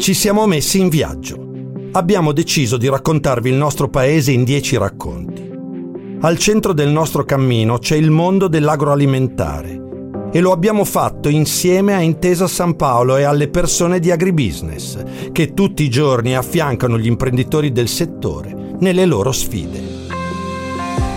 Ci siamo messi in viaggio. Abbiamo deciso di raccontarvi il nostro paese in dieci racconti. Al centro del nostro cammino c'è il mondo dell'agroalimentare e lo abbiamo fatto insieme a Intesa San Paolo e alle persone di agribusiness che tutti i giorni affiancano gli imprenditori del settore nelle loro sfide.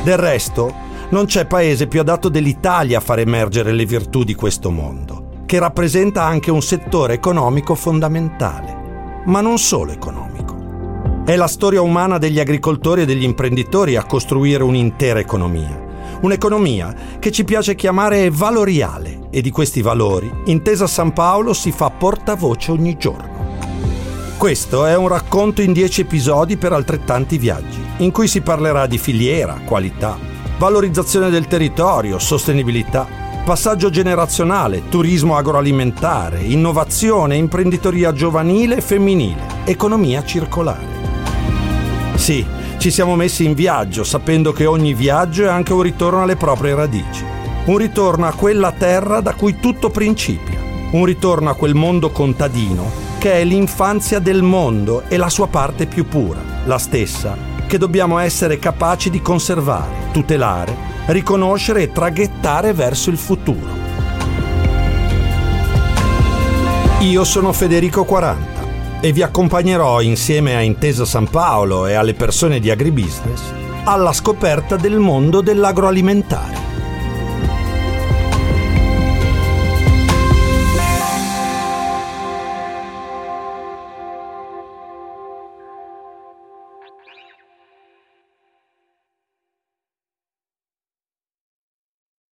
Del resto, non c'è paese più adatto dell'Italia a far emergere le virtù di questo mondo, che rappresenta anche un settore economico fondamentale, ma non solo economico. È la storia umana degli agricoltori e degli imprenditori a costruire un'intera economia. Un'economia che ci piace chiamare valoriale e di questi valori Intesa San Paolo si fa portavoce ogni giorno. Questo è un racconto in dieci episodi per altrettanti viaggi, in cui si parlerà di filiera, qualità, valorizzazione del territorio, sostenibilità, passaggio generazionale, turismo agroalimentare, innovazione, imprenditoria giovanile e femminile, economia circolare. Sì, ci siamo messi in viaggio sapendo che ogni viaggio è anche un ritorno alle proprie radici, un ritorno a quella terra da cui tutto principia, un ritorno a quel mondo contadino che è l'infanzia del mondo e la sua parte più pura, la stessa che dobbiamo essere capaci di conservare, tutelare, riconoscere e traghettare verso il futuro. Io sono Federico 40 e vi accompagnerò insieme a Intesa San Paolo e alle persone di agribusiness alla scoperta del mondo dell'agroalimentare.